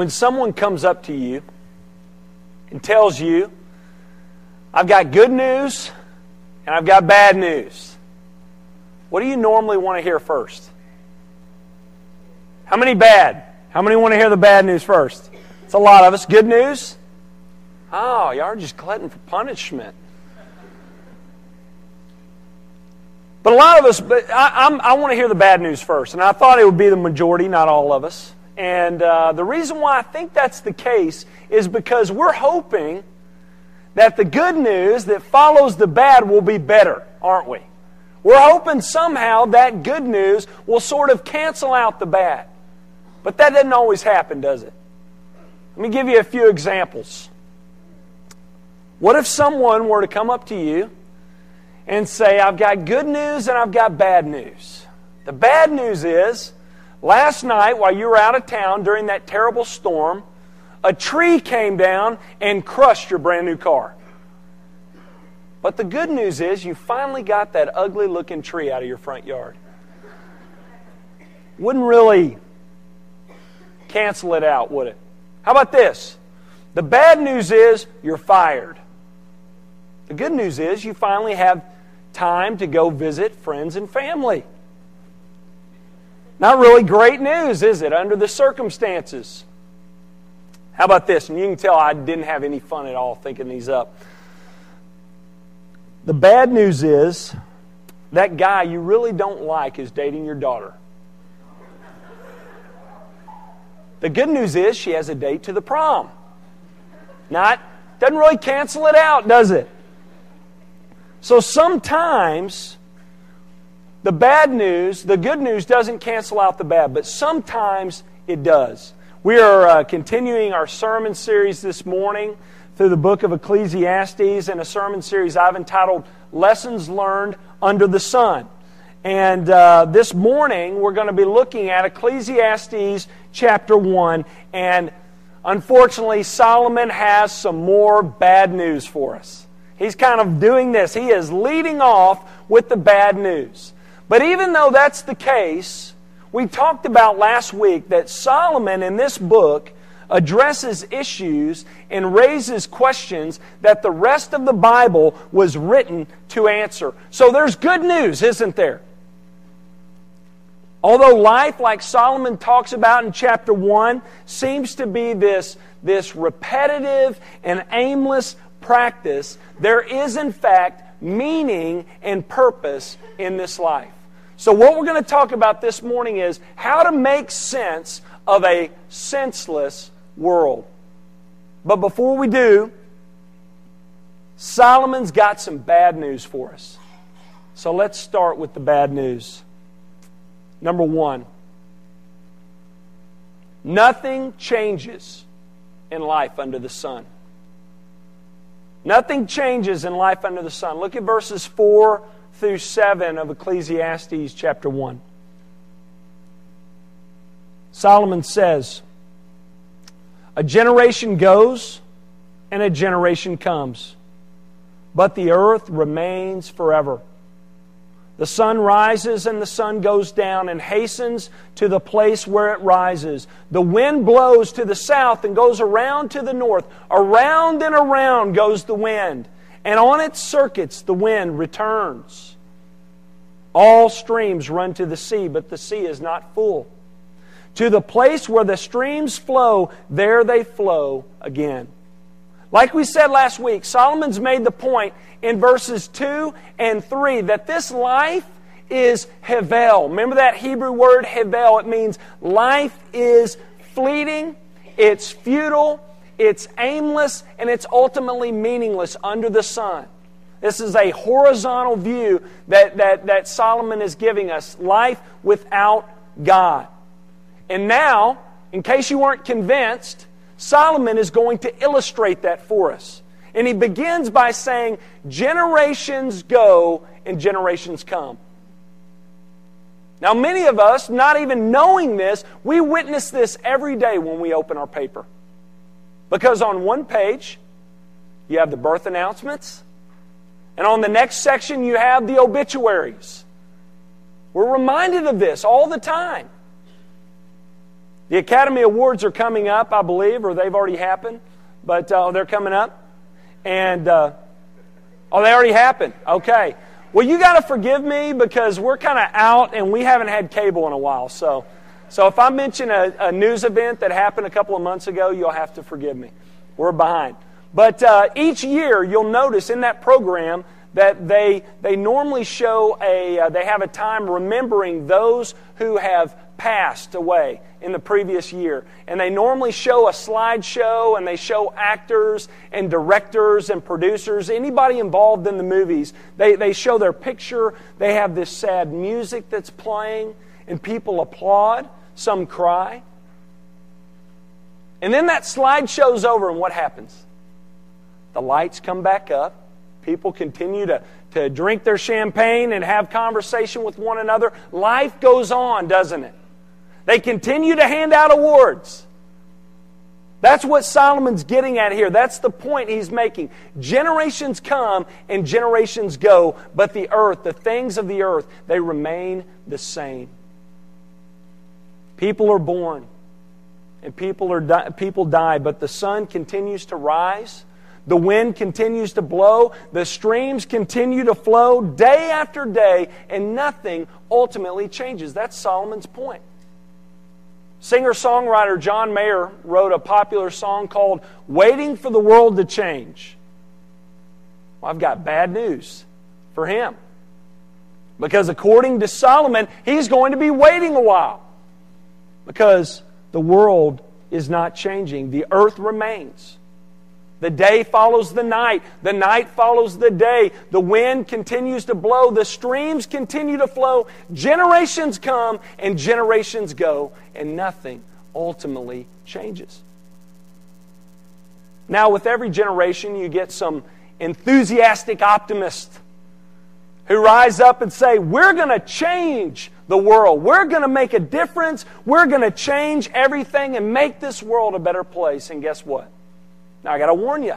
when someone comes up to you and tells you, I've got good news and I've got bad news, what do you normally want to hear first? How many bad? How many want to hear the bad news first? It's a lot of us. Good news? Oh, y'all are just glutton for punishment. But a lot of us, but I, I, want to hear the bad news first. And I thought it would be the majority, not all of us. And uh, the reason why I think that's the case is because we're hoping that the good news that follows the bad will be better, aren't we? We're hoping somehow that good news will sort of cancel out the bad. But that doesn't always happen, does it? Let me give you a few examples. What if someone were to come up to you and say, I've got good news and I've got bad news. The bad news is, last night while you were out of town during that terrible storm, a tree came down and crushed your brand new car. But the good news is, you finally got that ugly looking tree out of your front yard. Wouldn't really cancel it out, would it? How about this? The bad news is, you're fired. The good news is, you finally have time to go visit friends and family. Not really great news, is it, under the circumstances? How about this? And you can tell I didn't have any fun at all thinking these up. The bad news is that guy you really don't like is dating your daughter. The good news is she has a date to the prom. Not doesn't really cancel it out, does it? So sometimes the bad news, the good news doesn't cancel out the bad, but sometimes it does. We are uh, continuing our sermon series this morning through the book of Ecclesiastes and a sermon series I've entitled Lessons Learned Under the Sun. And uh, this morning we're going to be looking at Ecclesiastes chapter 1. And unfortunately, Solomon has some more bad news for us. He's kind of doing this. He is leading off with the bad news. But even though that's the case, we talked about last week that Solomon in this book addresses issues and raises questions that the rest of the Bible was written to answer. So there's good news, isn't there? Although life, like Solomon talks about in chapter 1, seems to be this, this repetitive and aimless practice, there is in fact meaning and purpose in this life. So, what we're going to talk about this morning is how to make sense of a senseless world. But before we do, Solomon's got some bad news for us. So let's start with the bad news. Number one, nothing changes in life under the sun. Nothing changes in life under the sun. Look at verses 4 through 7 of Ecclesiastes chapter 1. Solomon says, A generation goes and a generation comes, but the earth remains forever. The sun rises and the sun goes down and hastens to the place where it rises. The wind blows to the south and goes around to the north. Around and around goes the wind, and on its circuits the wind returns. All streams run to the sea, but the sea is not full. To the place where the streams flow, there they flow again. Like we said last week, Solomon's made the point in verses 2 and 3 that this life is hevel. Remember that Hebrew word hevel? It means life is fleeting, it's futile, it's aimless, and it's ultimately meaningless under the sun. This is a horizontal view that, that, that Solomon is giving us life without God. And now, in case you weren't convinced, Solomon is going to illustrate that for us. And he begins by saying, Generations go and generations come. Now, many of us, not even knowing this, we witness this every day when we open our paper. Because on one page, you have the birth announcements, and on the next section, you have the obituaries. We're reminded of this all the time. The Academy Awards are coming up, I believe, or they've already happened, but uh, they're coming up. And, uh, oh, they already happened. Okay. Well, you got to forgive me because we're kind of out and we haven't had cable in a while. So, so if I mention a, a, news event that happened a couple of months ago, you'll have to forgive me. We're behind. But uh, each year, you'll notice in that program that they, they normally show a, uh, they have a time remembering those who have passed away in the previous year. And they normally show a slideshow and they show actors and directors and producers, anybody involved in the movies. They, they show their picture. They have this sad music that's playing, and people applaud. Some cry. And then that slide show's over, and what happens? The lights come back up. People continue to, to drink their champagne and have conversation with one another. Life goes on, doesn't it? They continue to hand out awards. That's what Solomon's getting at here. That's the point he's making. Generations come and generations go, but the earth, the things of the earth, they remain the same. People are born and people, are di- people die, but the sun continues to rise. The wind continues to blow. The streams continue to flow day after day, and nothing ultimately changes. That's Solomon's point. Singer songwriter John Mayer wrote a popular song called Waiting for the World to Change. Well, I've got bad news for him. Because according to Solomon, he's going to be waiting a while. Because the world is not changing, the earth remains. The day follows the night. The night follows the day. The wind continues to blow. The streams continue to flow. Generations come and generations go, and nothing ultimately changes. Now, with every generation, you get some enthusiastic optimists who rise up and say, We're going to change the world. We're going to make a difference. We're going to change everything and make this world a better place. And guess what? Now, I got to warn you.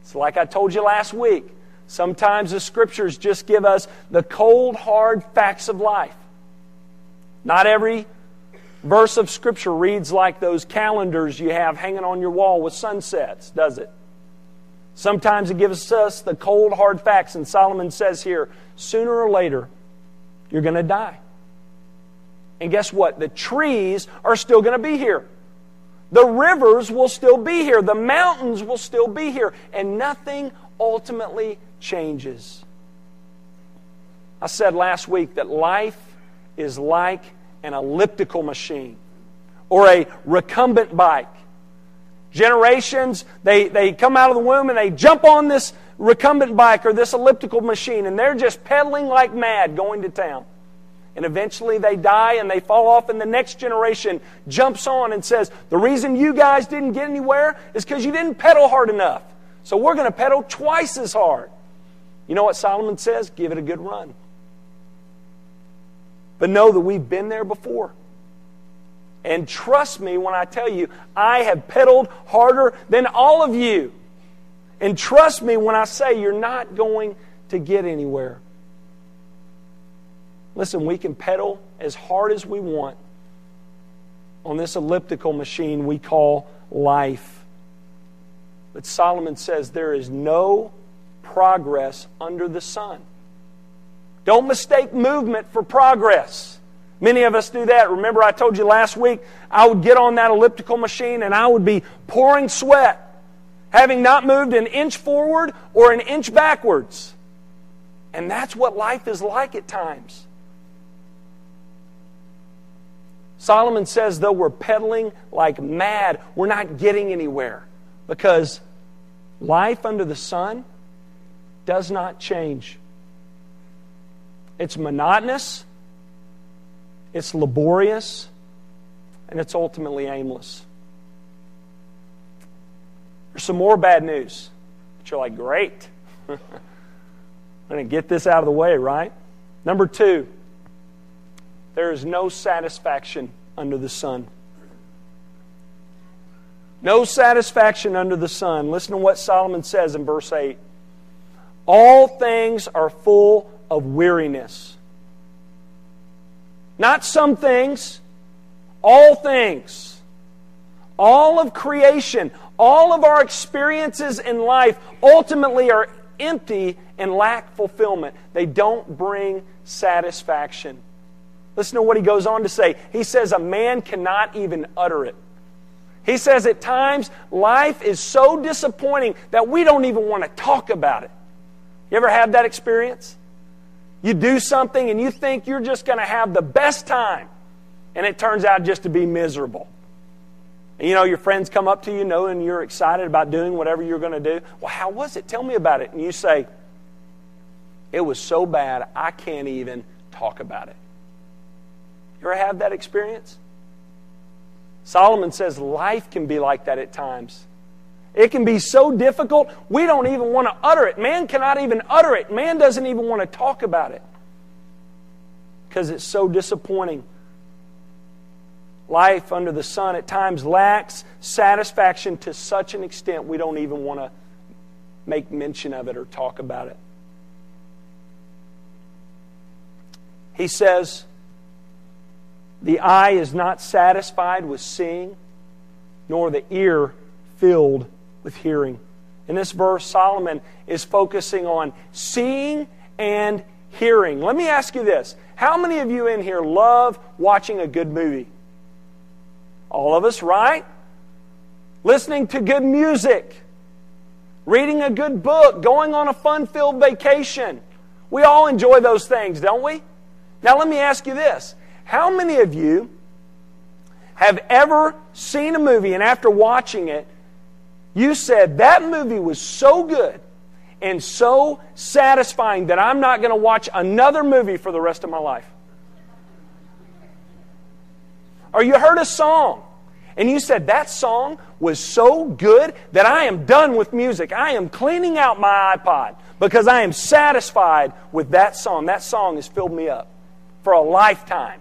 It's like I told you last week. Sometimes the scriptures just give us the cold, hard facts of life. Not every verse of scripture reads like those calendars you have hanging on your wall with sunsets, does it? Sometimes it gives us the cold, hard facts, and Solomon says here sooner or later, you're going to die. And guess what? The trees are still going to be here. The rivers will still be here. The mountains will still be here. And nothing ultimately changes. I said last week that life is like an elliptical machine or a recumbent bike. Generations, they, they come out of the womb and they jump on this recumbent bike or this elliptical machine and they're just pedaling like mad going to town. And eventually they die and they fall off, and the next generation jumps on and says, The reason you guys didn't get anywhere is because you didn't pedal hard enough. So we're going to pedal twice as hard. You know what Solomon says? Give it a good run. But know that we've been there before. And trust me when I tell you, I have pedaled harder than all of you. And trust me when I say you're not going to get anywhere. Listen, we can pedal as hard as we want on this elliptical machine we call life. But Solomon says there is no progress under the sun. Don't mistake movement for progress. Many of us do that. Remember, I told you last week I would get on that elliptical machine and I would be pouring sweat, having not moved an inch forward or an inch backwards. And that's what life is like at times. Solomon says, though we're pedaling like mad, we're not getting anywhere because life under the sun does not change. It's monotonous, it's laborious, and it's ultimately aimless. There's some more bad news. But you're like, great. I'm going to get this out of the way, right? Number two, there is no satisfaction under the sun. No satisfaction under the sun. Listen to what Solomon says in verse 8. All things are full of weariness. Not some things. all things, all of creation, all of our experiences in life ultimately are empty and lack fulfillment. They don't bring satisfaction. Listen to what he goes on to say. He says, A man cannot even utter it. He says, At times, life is so disappointing that we don't even want to talk about it. You ever have that experience? You do something and you think you're just going to have the best time, and it turns out just to be miserable. And you know, your friends come up to you knowing you're excited about doing whatever you're going to do. Well, how was it? Tell me about it. And you say, It was so bad, I can't even talk about it. Ever have that experience? Solomon says life can be like that at times. It can be so difficult, we don't even want to utter it. Man cannot even utter it. Man doesn't even want to talk about it because it's so disappointing. Life under the sun at times lacks satisfaction to such an extent we don't even want to make mention of it or talk about it. He says, The eye is not satisfied with seeing, nor the ear filled with hearing. In this verse, Solomon is focusing on seeing and hearing. Let me ask you this How many of you in here love watching a good movie? All of us, right? Listening to good music, reading a good book, going on a fun filled vacation. We all enjoy those things, don't we? Now, let me ask you this How many of you have ever seen a movie and after watching it, you said that movie was so good and so satisfying that I'm not going to watch another movie for the rest of my life? Or you heard a song and you said that song was so good that I am done with music. I am cleaning out my iPod because I am satisfied with that song. That song has filled me up for a lifetime.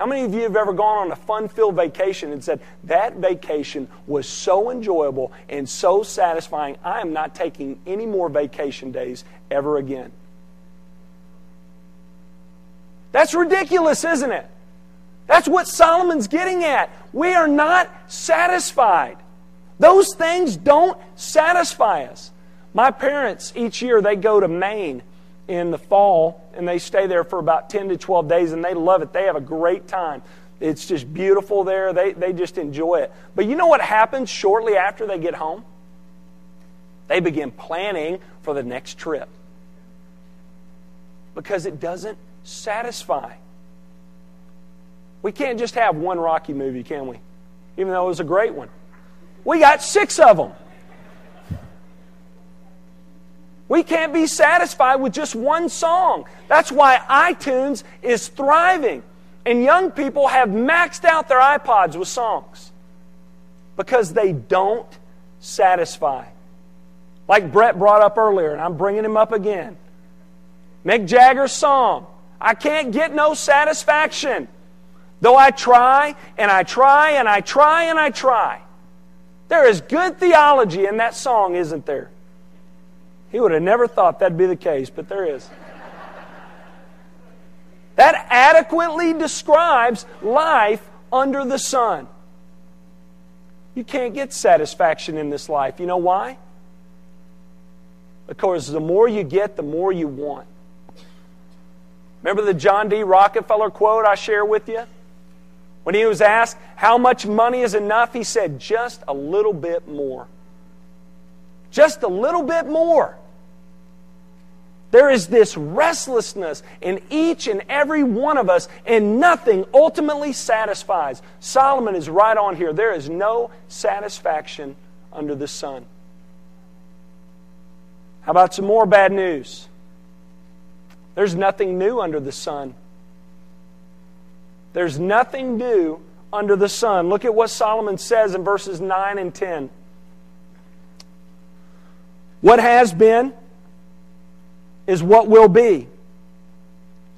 How many of you have ever gone on a fun filled vacation and said, That vacation was so enjoyable and so satisfying, I am not taking any more vacation days ever again? That's ridiculous, isn't it? That's what Solomon's getting at. We are not satisfied. Those things don't satisfy us. My parents, each year, they go to Maine in the fall and they stay there for about 10 to 12 days and they love it. They have a great time. It's just beautiful there. They, they just enjoy it. But you know what happens shortly after they get home? They begin planning for the next trip because it doesn't satisfy. We can't just have one Rocky movie, can we? Even though it was a great one. We got six of them. We can't be satisfied with just one song. That's why iTunes is thriving. And young people have maxed out their iPods with songs because they don't satisfy. Like Brett brought up earlier, and I'm bringing him up again. Mick Jagger's song, I can't get no satisfaction. Though I try and I try and I try and I try. There is good theology in that song, isn't there? He would have never thought that'd be the case, but there is. That adequately describes life under the sun. You can't get satisfaction in this life. You know why? Because the more you get, the more you want. Remember the John D. Rockefeller quote I share with you? When he was asked, How much money is enough? He said, Just a little bit more. Just a little bit more. There is this restlessness in each and every one of us, and nothing ultimately satisfies. Solomon is right on here. There is no satisfaction under the sun. How about some more bad news? There's nothing new under the sun. There's nothing new under the sun. Look at what Solomon says in verses 9 and 10. What has been is what will be.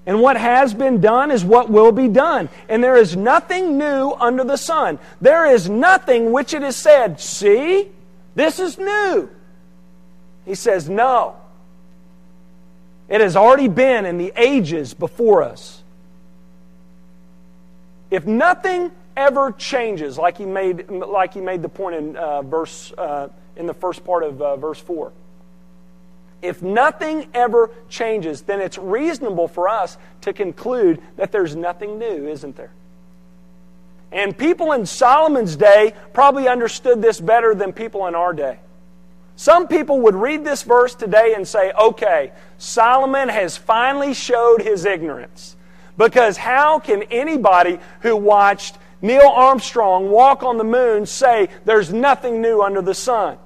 And what has been done is what will be done. And there is nothing new under the sun. There is nothing which it is said, See, this is new. He says, No. It has already been in the ages before us. if nothing ever changes, like he made, like he made the point in uh, verse uh, in the first part of uh, verse four. If nothing ever changes, then it's reasonable for us to conclude that there's nothing new, isn't there? And people in Solomon's day probably understood this better than people in our day. Some people would read this verse today and say, okay, Solomon has finally showed his ignorance. Because how can anybody who watched Neil Armstrong walk on the moon say there's nothing new under the sun?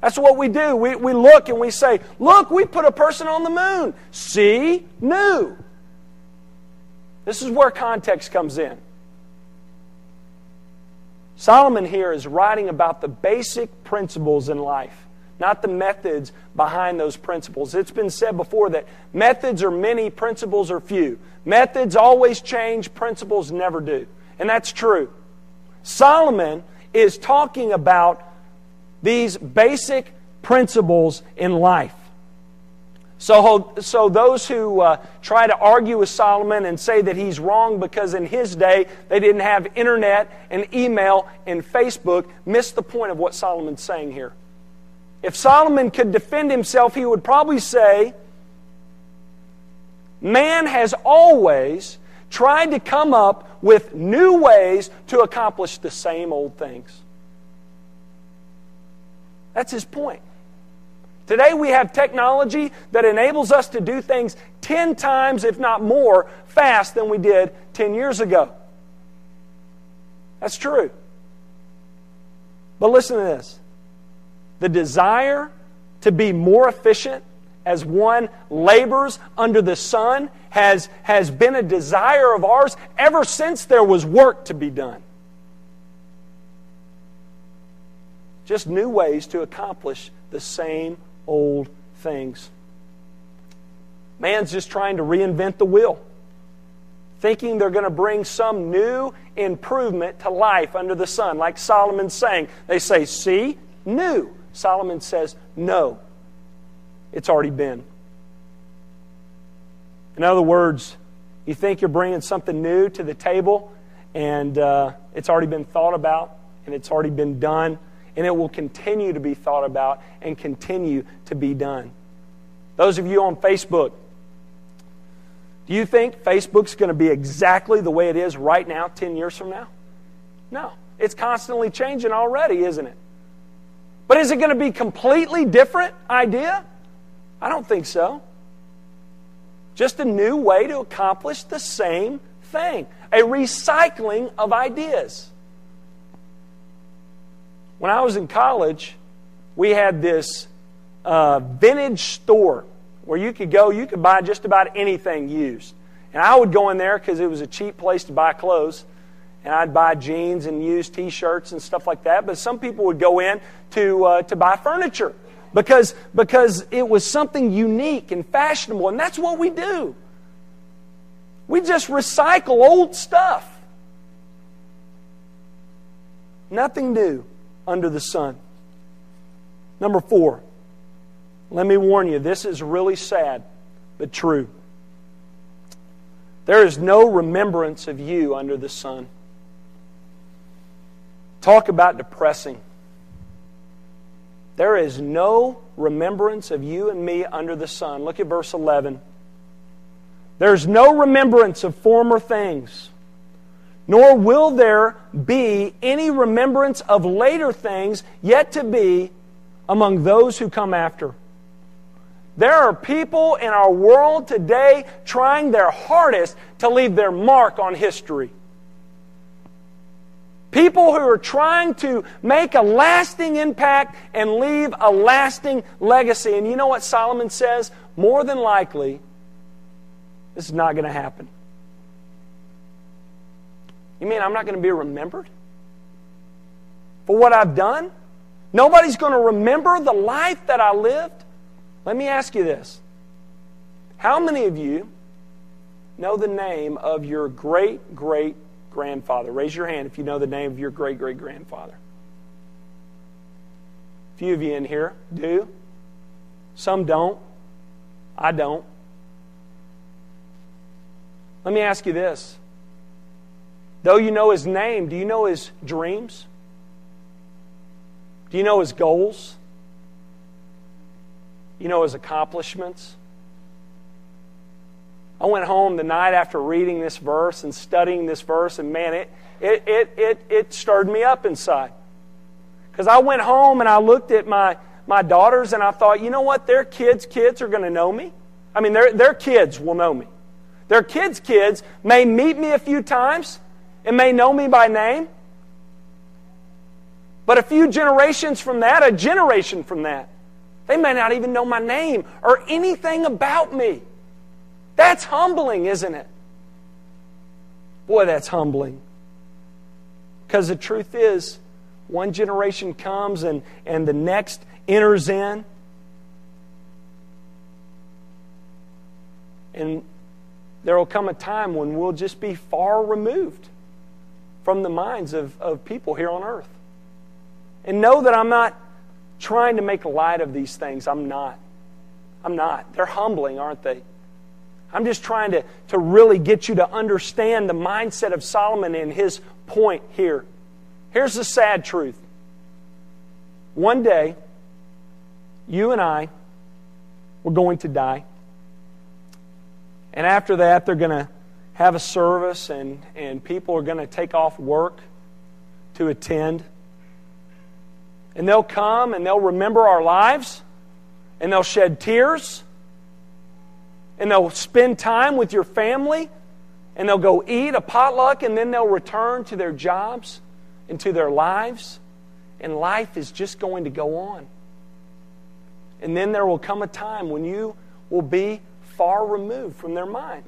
That's what we do. We, we look and we say, look, we put a person on the moon. See? New. This is where context comes in. Solomon here is writing about the basic principles in life, not the methods behind those principles. It's been said before that methods are many, principles are few. Methods always change, principles never do. And that's true. Solomon is talking about these basic principles in life. So, so those who uh, try to argue with Solomon and say that he's wrong because in his day they didn't have internet and email and Facebook miss the point of what Solomon's saying here. If Solomon could defend himself, he would probably say, Man has always tried to come up with new ways to accomplish the same old things. That's his point. Today we have technology that enables us to do things 10 times, if not more, fast than we did 10 years ago. That's true. But listen to this the desire to be more efficient as one labors under the sun has, has been a desire of ours ever since there was work to be done. Just new ways to accomplish the same old things. Man's just trying to reinvent the wheel, thinking they're going to bring some new improvement to life under the sun, like Solomon's saying. They say, See, new. Solomon says, No, it's already been. In other words, you think you're bringing something new to the table, and uh, it's already been thought about, and it's already been done and it will continue to be thought about and continue to be done. Those of you on Facebook, do you think Facebook's going to be exactly the way it is right now 10 years from now? No. It's constantly changing already, isn't it? But is it going to be completely different idea? I don't think so. Just a new way to accomplish the same thing. A recycling of ideas. When I was in college, we had this uh, vintage store where you could go, you could buy just about anything used. And I would go in there because it was a cheap place to buy clothes. And I'd buy jeans and used t shirts and stuff like that. But some people would go in to, uh, to buy furniture because, because it was something unique and fashionable. And that's what we do. We just recycle old stuff. Nothing new under the sun. Number four, let me warn you, this is really sad, but true. There is no remembrance of you under the sun. Talk about depressing. There is no remembrance of you and me under the sun. Look at verse 11. There's no remembrance of former things nor will there be any remembrance of later things yet to be among those who come after. There are people in our world today trying their hardest to leave their mark on history. People who are trying to make a lasting impact and leave a lasting legacy. And you know what Solomon says? More than likely, this is not going to happen. You mean I'm not going to be remembered for what I've done? Nobody's going to remember the life that I lived? Let me ask you this. How many of you know the name of your great great grandfather? Raise your hand if you know the name of your great great grandfather. A few of you in here do. Some don't. I don't. Let me ask you this Though you know his name, do you know his dreams? Do you know his goals? You know his accomplishments? I went home the night after reading this verse and studying this verse, and man, it, it, it, it, it stirred me up inside. Because I went home and I looked at my, my daughters and I thought, you know what? Their kids' kids are going to know me. I mean, their, their kids will know me. Their kids' kids may meet me a few times and may know me by name. But a few generations from that, a generation from that, they may not even know my name or anything about me. That's humbling, isn't it? Boy, that's humbling. Because the truth is, one generation comes and, and the next enters in. And there will come a time when we'll just be far removed from the minds of, of people here on earth. And know that I'm not trying to make light of these things. I'm not. I'm not. They're humbling, aren't they? I'm just trying to, to really get you to understand the mindset of Solomon and his point here. Here's the sad truth one day, you and I were going to die. And after that, they're going to have a service, and, and people are going to take off work to attend. And they'll come and they'll remember our lives, and they'll shed tears and they'll spend time with your family and they'll go eat a potluck and then they'll return to their jobs and to their lives. And life is just going to go on. And then there will come a time when you will be far removed from their mind.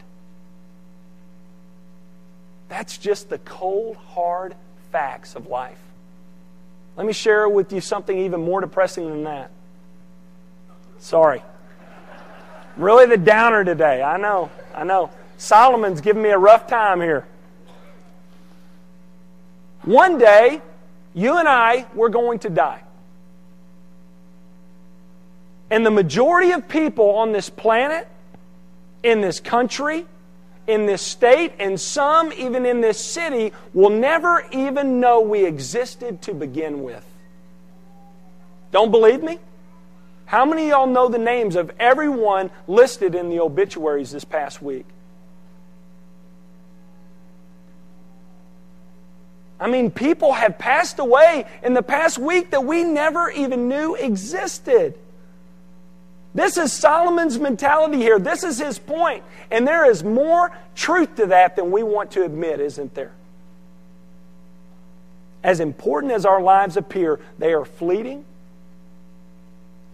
That's just the cold, hard facts of life. Let me share with you something even more depressing than that. Sorry. Really the downer today. I know. I know. Solomon's giving me a rough time here. One day, you and I, we're going to die. And the majority of people on this planet, in this country, in this state, and some even in this city will never even know we existed to begin with. Don't believe me? How many of y'all know the names of everyone listed in the obituaries this past week? I mean, people have passed away in the past week that we never even knew existed. This is Solomon's mentality here. This is his point. And there is more truth to that than we want to admit, isn't there? As important as our lives appear, they are fleeting,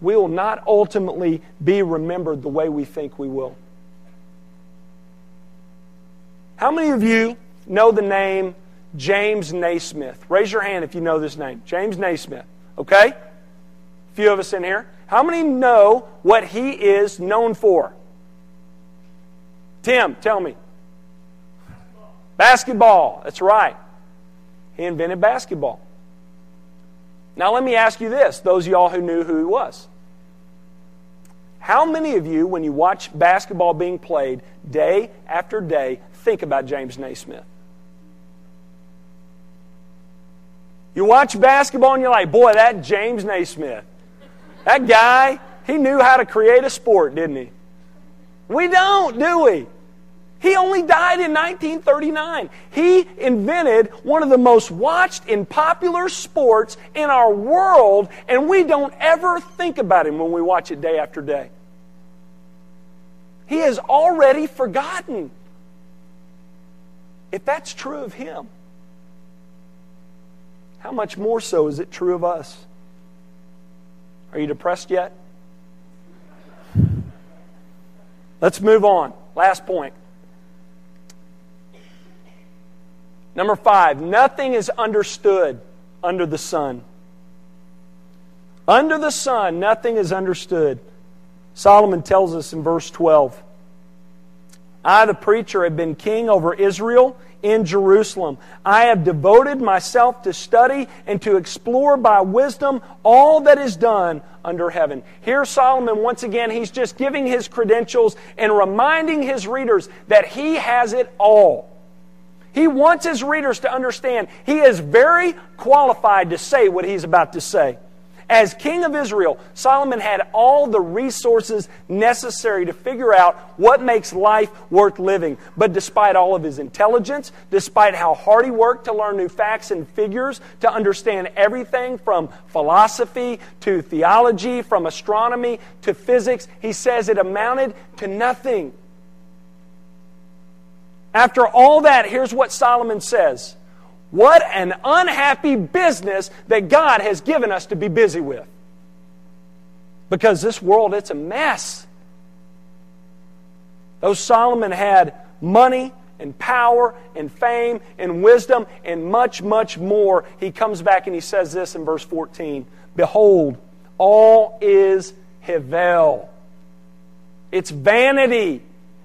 we will not ultimately be remembered the way we think we will. How many of you know the name James Naismith? Raise your hand if you know this name. James Naismith. Okay? A few of us in here. How many know what he is known for? Tim, tell me. Basketball. That's right. He invented basketball. Now, let me ask you this those of y'all who knew who he was. How many of you, when you watch basketball being played day after day, think about James Naismith? You watch basketball and you're like, boy, that James Naismith, that guy, he knew how to create a sport, didn't he? We don't, do we? He only died in 1939. He invented one of the most watched and popular sports in our world, and we don't ever think about him when we watch it day after day. He is already forgotten. If that's true of him, how much more so is it true of us? Are you depressed yet? Let's move on. Last point. Number five, nothing is understood under the sun. Under the sun, nothing is understood. Solomon tells us in verse 12 I, the preacher, have been king over Israel in Jerusalem. I have devoted myself to study and to explore by wisdom all that is done under heaven. Here, Solomon, once again, he's just giving his credentials and reminding his readers that he has it all. He wants his readers to understand he is very qualified to say what he's about to say. As king of Israel, Solomon had all the resources necessary to figure out what makes life worth living. But despite all of his intelligence, despite how hard he worked to learn new facts and figures, to understand everything from philosophy to theology, from astronomy to physics, he says it amounted to nothing. After all that, here's what Solomon says what an unhappy business that God has given us to be busy with. Because this world, it's a mess. Though Solomon had money and power and fame and wisdom and much, much more, he comes back and he says this in verse 14 Behold, all is Hevel. It's vanity.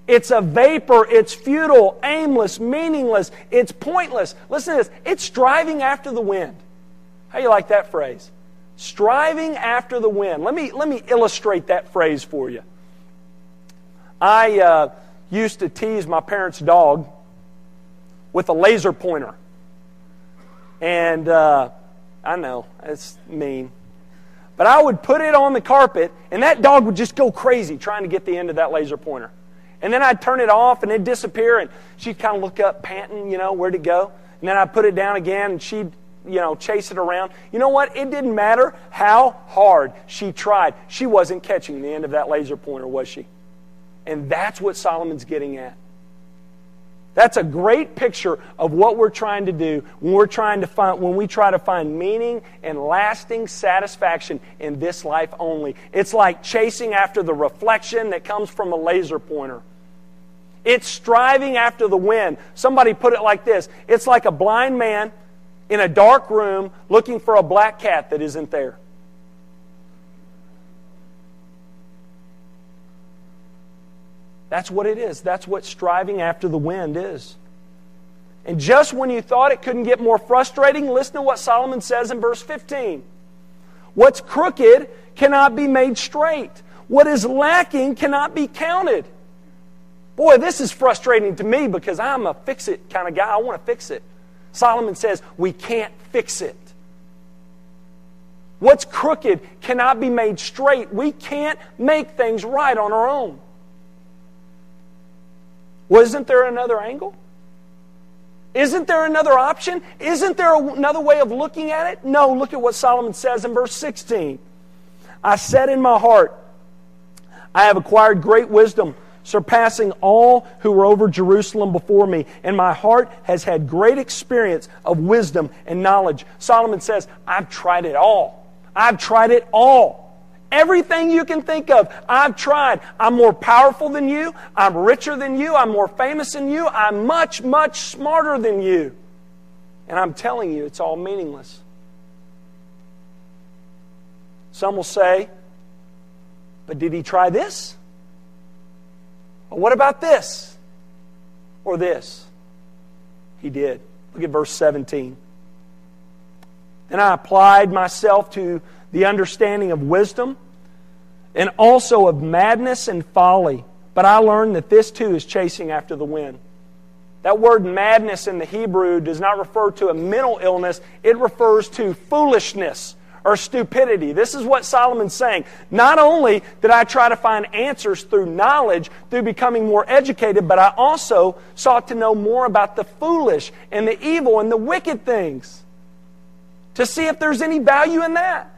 It's a vapor. It's futile, aimless, meaningless. It's pointless. Listen to this. It's striving after the wind. How you like that phrase? Striving after the wind. Let me, let me illustrate that phrase for you. I uh, used to tease my parents' dog with a laser pointer. And uh, I know, it's mean. But I would put it on the carpet, and that dog would just go crazy trying to get the end of that laser pointer. And then I'd turn it off and it'd disappear and she'd kind of look up, panting, you know, where'd it go? And then I'd put it down again and she'd, you know, chase it around. You know what? It didn't matter how hard she tried. She wasn't catching the end of that laser pointer, was she? And that's what Solomon's getting at. That's a great picture of what we're trying to do when we're trying to find when we try to find meaning and lasting satisfaction in this life only. It's like chasing after the reflection that comes from a laser pointer. It's striving after the wind. Somebody put it like this it's like a blind man in a dark room looking for a black cat that isn't there. That's what it is. That's what striving after the wind is. And just when you thought it couldn't get more frustrating, listen to what Solomon says in verse 15. What's crooked cannot be made straight. What is lacking cannot be counted. Boy, this is frustrating to me because I'm a fix it kind of guy. I want to fix it. Solomon says we can't fix it. What's crooked cannot be made straight. We can't make things right on our own. Wasn't there another angle? Isn't there another option? Isn't there another way of looking at it? No, look at what Solomon says in verse 16. I said in my heart, I have acquired great wisdom surpassing all who were over Jerusalem before me. And my heart has had great experience of wisdom and knowledge. Solomon says, I've tried it all. I've tried it all. Everything you can think of, I've tried. I'm more powerful than you. I'm richer than you. I'm more famous than you. I'm much, much smarter than you. And I'm telling you, it's all meaningless. Some will say, but did he try this? What about this? Or this? He did. Look at verse 17. Then I applied myself to the understanding of wisdom and also of madness and folly. But I learned that this too is chasing after the wind. That word madness in the Hebrew does not refer to a mental illness, it refers to foolishness or stupidity. This is what Solomon's saying. Not only did I try to find answers through knowledge, through becoming more educated, but I also sought to know more about the foolish and the evil and the wicked things to see if there's any value in that.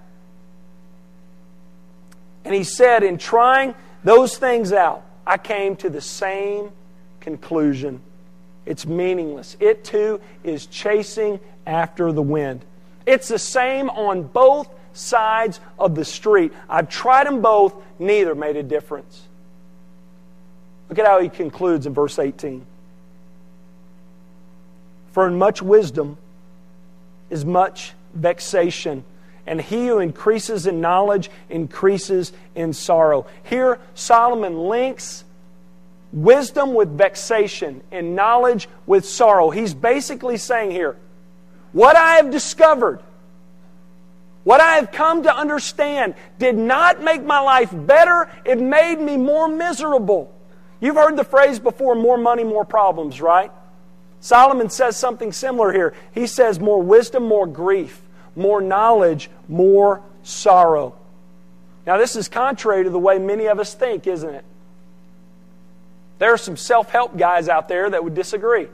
And he said, in trying those things out, I came to the same conclusion. It's meaningless. It too is chasing after the wind. It's the same on both sides of the street. I've tried them both, neither made a difference. Look at how he concludes in verse 18. For in much wisdom is much vexation, and he who increases in knowledge increases in sorrow. Here, Solomon links wisdom with vexation and knowledge with sorrow. He's basically saying here, what I have discovered, what I have come to understand, did not make my life better, it made me more miserable. You've heard the phrase before more money, more problems, right? Solomon says something similar here. He says, More wisdom, more grief, more knowledge, more sorrow. Now, this is contrary to the way many of us think, isn't it? There are some self help guys out there that would disagree.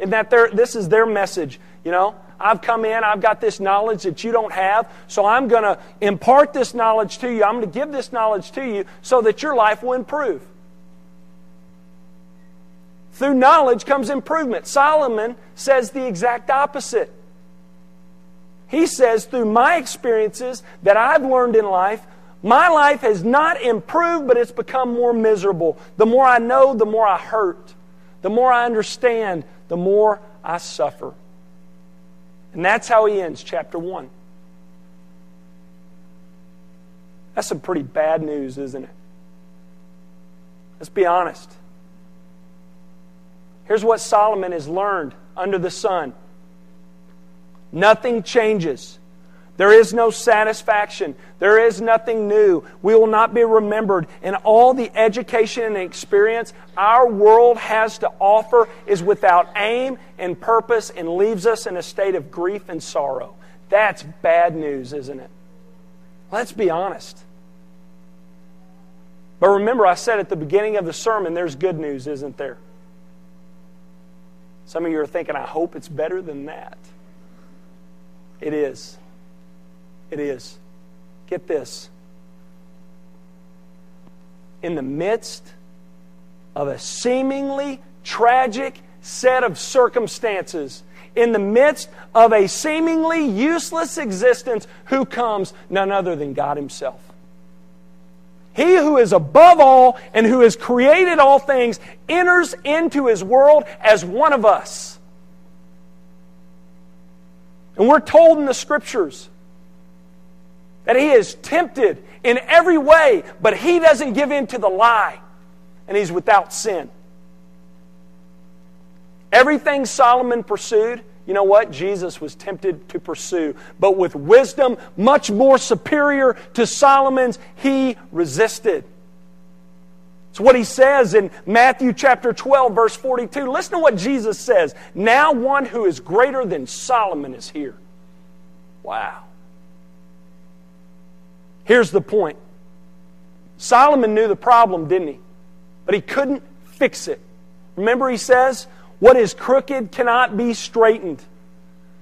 And that this is their message. You know, I've come in, I've got this knowledge that you don't have, so I'm going to impart this knowledge to you. I'm going to give this knowledge to you so that your life will improve. Through knowledge comes improvement. Solomon says the exact opposite. He says, through my experiences that I've learned in life, my life has not improved, but it's become more miserable. The more I know, the more I hurt. The more I understand, the more I suffer. And that's how he ends chapter 1. That's some pretty bad news, isn't it? Let's be honest. Here's what Solomon has learned under the sun nothing changes. There is no satisfaction. There is nothing new. We will not be remembered. And all the education and experience our world has to offer is without aim and purpose and leaves us in a state of grief and sorrow. That's bad news, isn't it? Let's be honest. But remember, I said at the beginning of the sermon, there's good news, isn't there? Some of you are thinking, I hope it's better than that. It is. It is. Get this. In the midst of a seemingly tragic set of circumstances, in the midst of a seemingly useless existence, who comes? None other than God Himself. He who is above all and who has created all things enters into His world as one of us. And we're told in the Scriptures that he is tempted in every way, but he doesn't give in to the lie, and he's without sin. Everything Solomon pursued, you know what? Jesus was tempted to pursue. But with wisdom much more superior to Solomon's, he resisted. It's what he says in Matthew chapter 12, verse 42. Listen to what Jesus says. Now one who is greater than Solomon is here. Wow. Here's the point Solomon knew the problem, didn't he? But he couldn't fix it. Remember, he says, What is crooked cannot be straightened.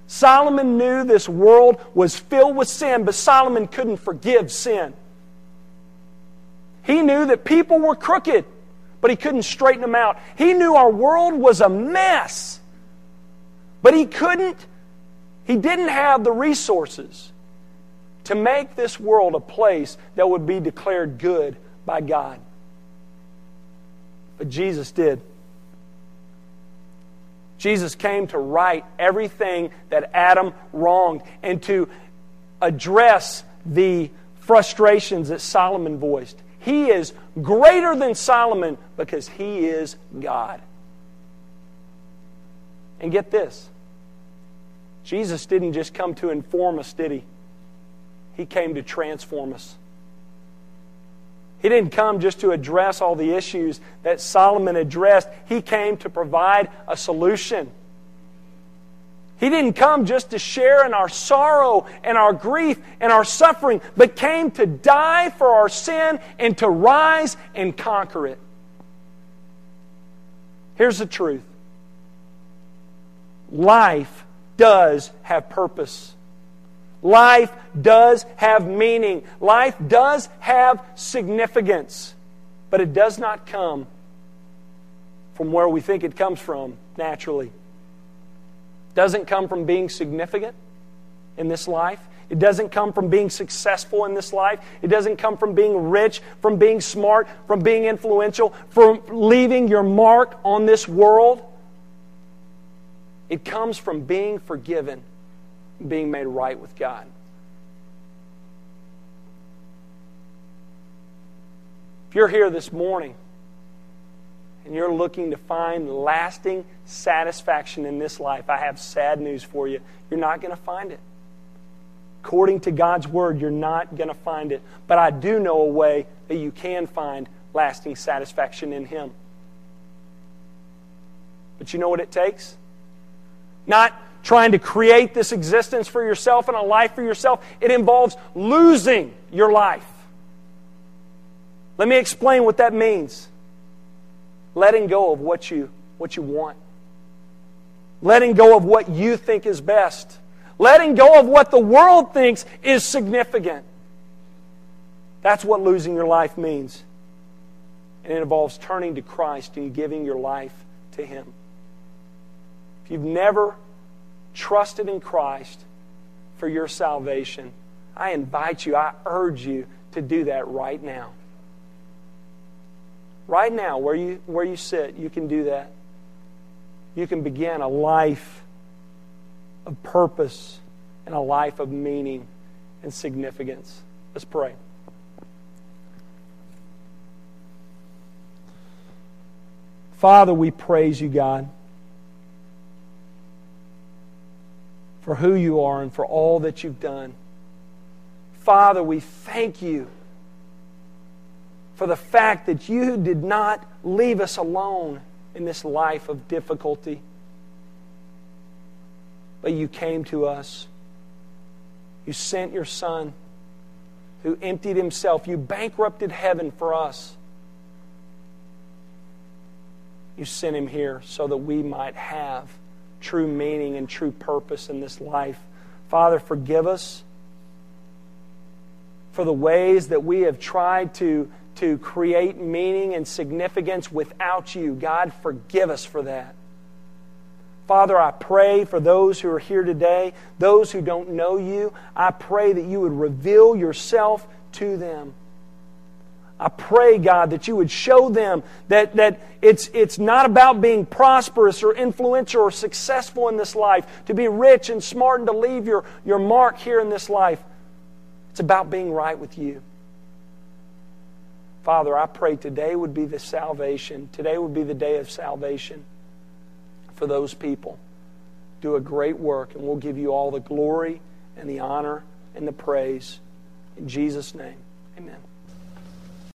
Solomon knew this world was filled with sin, but Solomon couldn't forgive sin. He knew that people were crooked, but he couldn't straighten them out. He knew our world was a mess, but he couldn't, he didn't have the resources to make this world a place that would be declared good by God. But Jesus did. Jesus came to right everything that Adam wronged and to address the frustrations that Solomon voiced. He is greater than Solomon because he is God. And get this Jesus didn't just come to inform us, did he? He came to transform us. He didn't come just to address all the issues that Solomon addressed, he came to provide a solution. He didn't come just to share in our sorrow and our grief and our suffering, but came to die for our sin and to rise and conquer it. Here's the truth life does have purpose. Life does have meaning. Life does have significance. But it does not come from where we think it comes from naturally. It doesn't come from being significant in this life. It doesn't come from being successful in this life. It doesn't come from being rich, from being smart, from being influential, from leaving your mark on this world. It comes from being forgiven being made right with God. If you're here this morning and you're looking to find lasting satisfaction in this life, I have sad news for you. You're not going to find it. According to God's Word, you're not going to find it. But I do know a way that you can find lasting satisfaction in Him. But you know what it takes? not trying to create this existence for yourself and a life for yourself. It involves losing your life. Let me explain what that means. Letting go of what you, what you want. Letting go of what you think is best. Letting go of what the world thinks is significant. That's what losing your life means. And it involves turning to Christ and giving your life to Him. If you've never trusted in Christ for your salvation, I invite you, I urge you to do that right now. Right now, where you, where you sit, you can do that. You can begin a life of purpose and a life of meaning and significance. Let's pray. Father, we praise you, God, for who you are and for all that you've done. Father, we thank you for the fact that you did not leave us alone in this life of difficulty, but you came to us. You sent your Son who emptied himself. You bankrupted heaven for us. You sent him here so that we might have true meaning and true purpose in this life. Father, forgive us for the ways that we have tried to to create meaning and significance without you. God, forgive us for that. Father, I pray for those who are here today, those who don't know you, I pray that you would reveal yourself to them. I pray, God, that you would show them that, that it's, it's not about being prosperous or influential or successful in this life, to be rich and smart and to leave your, your mark here in this life. It's about being right with you. Father, I pray today would be the salvation. Today would be the day of salvation for those people. Do a great work, and we'll give you all the glory and the honor and the praise. In Jesus' name, amen.